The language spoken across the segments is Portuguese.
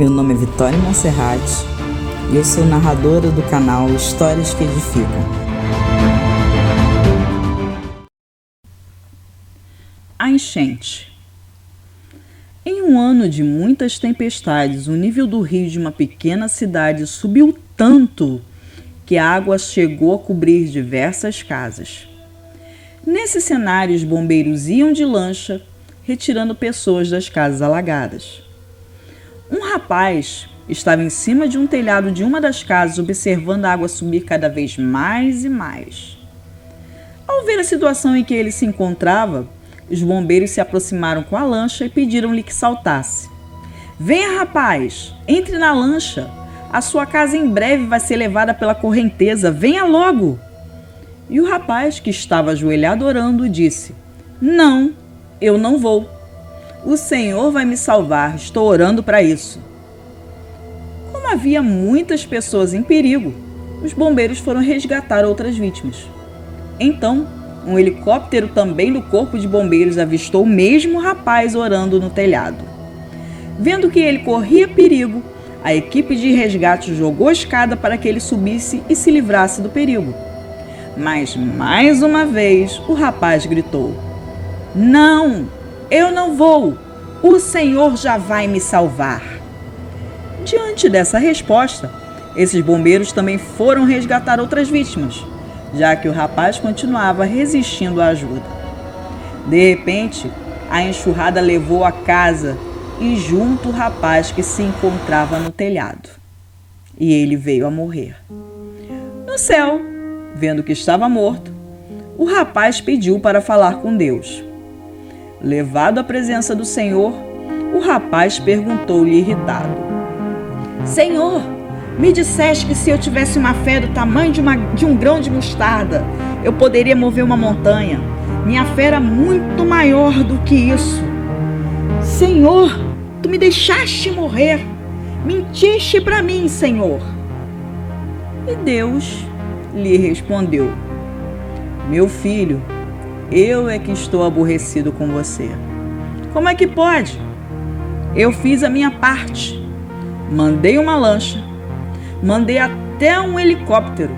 Meu nome é Vitória Monserrat e eu sou narradora do canal Histórias que Edificam. A enchente. Em um ano de muitas tempestades, o nível do rio de uma pequena cidade subiu tanto que a água chegou a cobrir diversas casas. Nesse cenário, os bombeiros iam de lancha, retirando pessoas das casas alagadas. Um rapaz estava em cima de um telhado de uma das casas, observando a água subir cada vez mais e mais. Ao ver a situação em que ele se encontrava, os bombeiros se aproximaram com a lancha e pediram-lhe que saltasse. Venha, rapaz, entre na lancha. A sua casa em breve vai ser levada pela correnteza. Venha logo. E o rapaz, que estava ajoelhado orando, disse: Não, eu não vou. O Senhor vai me salvar, estou orando para isso. Como havia muitas pessoas em perigo, os bombeiros foram resgatar outras vítimas. Então, um helicóptero também do Corpo de Bombeiros avistou o mesmo rapaz orando no telhado. Vendo que ele corria perigo, a equipe de resgate jogou a escada para que ele subisse e se livrasse do perigo. Mas mais uma vez o rapaz gritou: Não! Eu não vou. O Senhor já vai me salvar. Diante dessa resposta, esses bombeiros também foram resgatar outras vítimas, já que o rapaz continuava resistindo à ajuda. De repente, a enxurrada levou a casa e junto o rapaz que se encontrava no telhado. E ele veio a morrer. No céu, vendo que estava morto, o rapaz pediu para falar com Deus. Levado à presença do Senhor, o rapaz perguntou-lhe irritado: Senhor, me disseste que se eu tivesse uma fé do tamanho de, uma, de um grão de mostarda, eu poderia mover uma montanha. Minha fé era muito maior do que isso. Senhor, tu me deixaste morrer. Mentiste para mim, Senhor. E Deus lhe respondeu: Meu filho, eu é que estou aborrecido com você. Como é que pode? Eu fiz a minha parte. Mandei uma lancha, mandei até um helicóptero,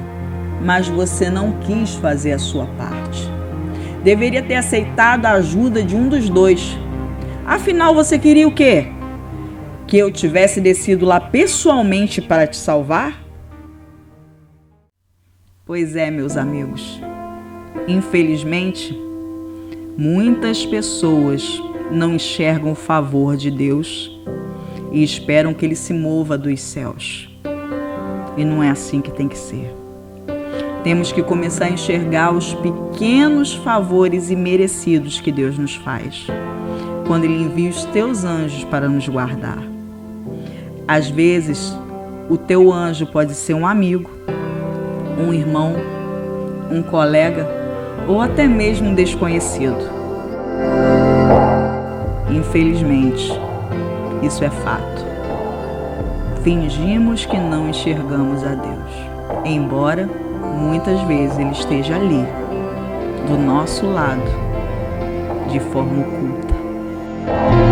mas você não quis fazer a sua parte. Deveria ter aceitado a ajuda de um dos dois. Afinal, você queria o quê? Que eu tivesse descido lá pessoalmente para te salvar? Pois é, meus amigos. Infelizmente, muitas pessoas não enxergam o favor de Deus e esperam que ele se mova dos céus. E não é assim que tem que ser. Temos que começar a enxergar os pequenos favores imerecidos que Deus nos faz, quando Ele envia os teus anjos para nos guardar. Às vezes, o teu anjo pode ser um amigo, um irmão, um colega ou até mesmo um desconhecido. Infelizmente, isso é fato. Fingimos que não enxergamos a Deus, embora muitas vezes Ele esteja ali, do nosso lado, de forma oculta.